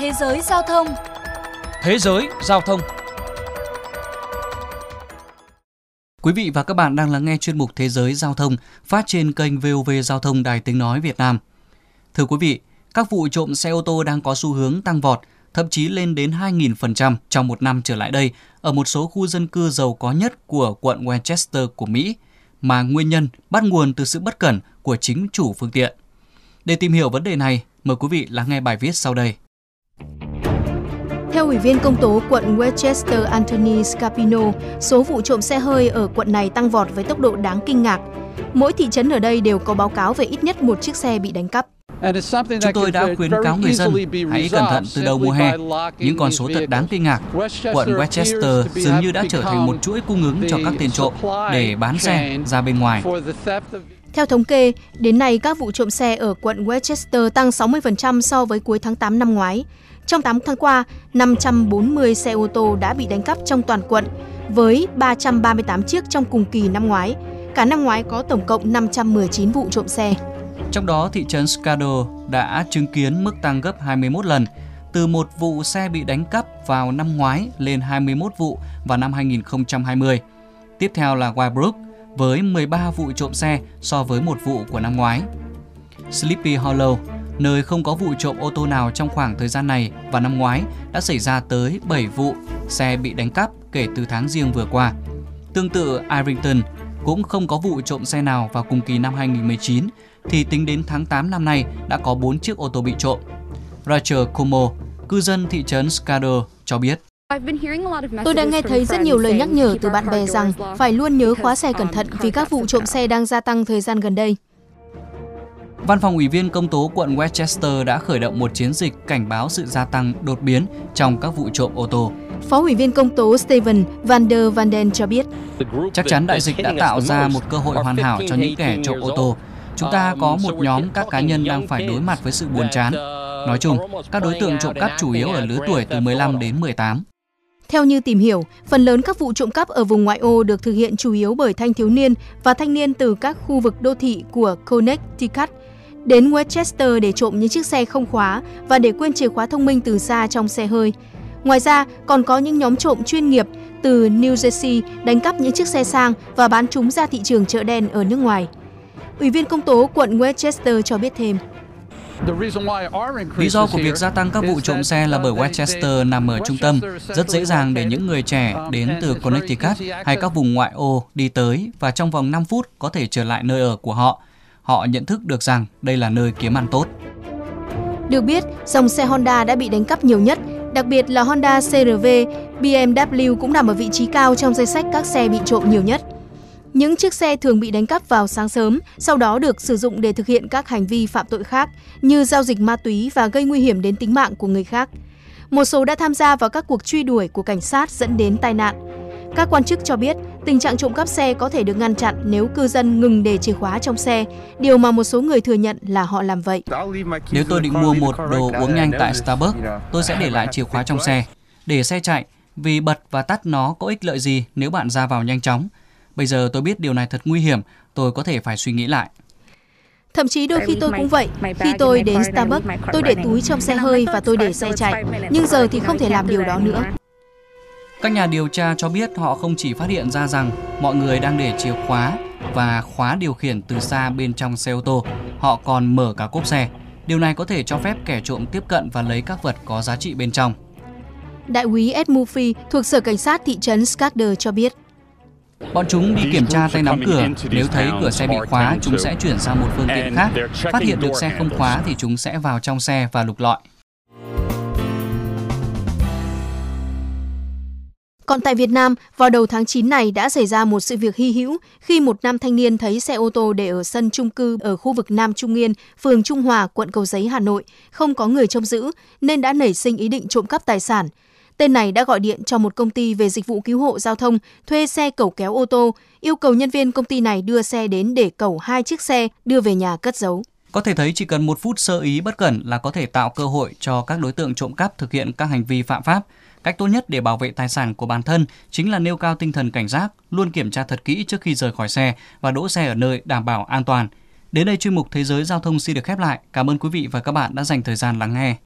Thế giới giao thông Thế giới giao thông Quý vị và các bạn đang lắng nghe chuyên mục Thế giới giao thông phát trên kênh VOV Giao thông Đài Tiếng Nói Việt Nam. Thưa quý vị, các vụ trộm xe ô tô đang có xu hướng tăng vọt, thậm chí lên đến 2.000% trong một năm trở lại đây ở một số khu dân cư giàu có nhất của quận Westchester của Mỹ, mà nguyên nhân bắt nguồn từ sự bất cẩn của chính chủ phương tiện. Để tìm hiểu vấn đề này, mời quý vị lắng nghe bài viết sau đây. Theo Ủy viên công tố quận Westchester Anthony Scapino, số vụ trộm xe hơi ở quận này tăng vọt với tốc độ đáng kinh ngạc. Mỗi thị trấn ở đây đều có báo cáo về ít nhất một chiếc xe bị đánh cắp. Chúng tôi đã khuyến cáo người dân hãy cẩn thận từ đầu mùa hè. Những con số thật đáng kinh ngạc. Quận Westchester dường như đã trở thành một chuỗi cung ứng cho các tên trộm để bán xe ra bên ngoài. Theo thống kê, đến nay các vụ trộm xe ở quận Westchester tăng 60% so với cuối tháng 8 năm ngoái. Trong 8 tháng qua, 540 xe ô tô đã bị đánh cắp trong toàn quận, với 338 chiếc trong cùng kỳ năm ngoái. Cả năm ngoái có tổng cộng 519 vụ trộm xe. Trong đó, thị trấn Skado đã chứng kiến mức tăng gấp 21 lần, từ một vụ xe bị đánh cắp vào năm ngoái lên 21 vụ vào năm 2020. Tiếp theo là Wybrook với 13 vụ trộm xe so với một vụ của năm ngoái. Sleepy Hollow, nơi không có vụ trộm ô tô nào trong khoảng thời gian này và năm ngoái đã xảy ra tới 7 vụ xe bị đánh cắp kể từ tháng riêng vừa qua. Tương tự Irvington cũng không có vụ trộm xe nào vào cùng kỳ năm 2019 thì tính đến tháng 8 năm nay đã có 4 chiếc ô tô bị trộm. Rachel Como, cư dân thị trấn Scado cho biết. Tôi đã nghe thấy rất nhiều lời nhắc nhở từ bạn bè rằng phải luôn nhớ khóa xe cẩn thận vì các vụ trộm xe đang gia tăng thời gian gần đây. Văn phòng Ủy viên công tố quận Westchester đã khởi động một chiến dịch cảnh báo sự gia tăng đột biến trong các vụ trộm ô tô. Phó ủy viên công tố Steven Van der Vanden cho biết. Chắc chắn đại dịch đã tạo ra một cơ hội hoàn hảo cho những kẻ trộm ô tô. Chúng ta có một nhóm các cá nhân đang phải đối mặt với sự buồn chán. Nói chung, các đối tượng trộm cắp chủ yếu ở lứa tuổi từ 15 đến 18. Theo như tìm hiểu, phần lớn các vụ trộm cắp ở vùng ngoại ô được thực hiện chủ yếu bởi thanh thiếu niên và thanh niên từ các khu vực đô thị của Connecticut đến Westchester để trộm những chiếc xe không khóa và để quên chìa khóa thông minh từ xa trong xe hơi. Ngoài ra, còn có những nhóm trộm chuyên nghiệp từ New Jersey đánh cắp những chiếc xe sang và bán chúng ra thị trường chợ đen ở nước ngoài. Ủy viên công tố quận Westchester cho biết thêm. Lý do của việc gia tăng các vụ trộm xe là bởi Westchester nằm ở trung tâm, rất dễ dàng để những người trẻ đến từ Connecticut hay các vùng ngoại ô đi tới và trong vòng 5 phút có thể trở lại nơi ở của họ. Họ nhận thức được rằng đây là nơi kiếm ăn tốt. Được biết, dòng xe Honda đã bị đánh cắp nhiều nhất, đặc biệt là Honda CRV, BMW cũng nằm ở vị trí cao trong danh sách các xe bị trộm nhiều nhất. Những chiếc xe thường bị đánh cắp vào sáng sớm, sau đó được sử dụng để thực hiện các hành vi phạm tội khác như giao dịch ma túy và gây nguy hiểm đến tính mạng của người khác. Một số đã tham gia vào các cuộc truy đuổi của cảnh sát dẫn đến tai nạn. Các quan chức cho biết, tình trạng trộm cắp xe có thể được ngăn chặn nếu cư dân ngừng để chìa khóa trong xe, điều mà một số người thừa nhận là họ làm vậy. Nếu tôi định mua một đồ uống nhanh tại Starbucks, tôi sẽ để lại chìa khóa trong xe, để xe chạy, vì bật và tắt nó có ích lợi gì nếu bạn ra vào nhanh chóng. Bây giờ tôi biết điều này thật nguy hiểm, tôi có thể phải suy nghĩ lại. Thậm chí đôi khi tôi cũng vậy. Khi tôi đến Starbucks, tôi để túi trong xe hơi và tôi để xe chạy. Nhưng giờ thì không thể làm điều đó nữa. Các nhà điều tra cho biết họ không chỉ phát hiện ra rằng mọi người đang để chìa khóa và khóa điều khiển từ xa bên trong xe ô tô, họ còn mở cả cốp xe. Điều này có thể cho phép kẻ trộm tiếp cận và lấy các vật có giá trị bên trong. Đại úy Ed Murphy thuộc Sở Cảnh sát thị trấn Skagder cho biết. Bọn chúng đi kiểm tra tay nắm cửa, nếu thấy cửa xe bị khóa, chúng sẽ chuyển sang một phương tiện khác. Phát hiện được xe không khóa thì chúng sẽ vào trong xe và lục lọi. Còn tại Việt Nam, vào đầu tháng 9 này đã xảy ra một sự việc hy hữu khi một nam thanh niên thấy xe ô tô để ở sân trung cư ở khu vực Nam Trung Yên, phường Trung Hòa, quận Cầu Giấy, Hà Nội, không có người trông giữ nên đã nảy sinh ý định trộm cắp tài sản. Tên này đã gọi điện cho một công ty về dịch vụ cứu hộ giao thông thuê xe cẩu kéo ô tô, yêu cầu nhân viên công ty này đưa xe đến để cẩu hai chiếc xe đưa về nhà cất giấu. Có thể thấy chỉ cần một phút sơ ý bất cẩn là có thể tạo cơ hội cho các đối tượng trộm cắp thực hiện các hành vi phạm pháp. Cách tốt nhất để bảo vệ tài sản của bản thân chính là nêu cao tinh thần cảnh giác, luôn kiểm tra thật kỹ trước khi rời khỏi xe và đỗ xe ở nơi đảm bảo an toàn. Đến đây chuyên mục Thế giới giao thông xin được khép lại. Cảm ơn quý vị và các bạn đã dành thời gian lắng nghe.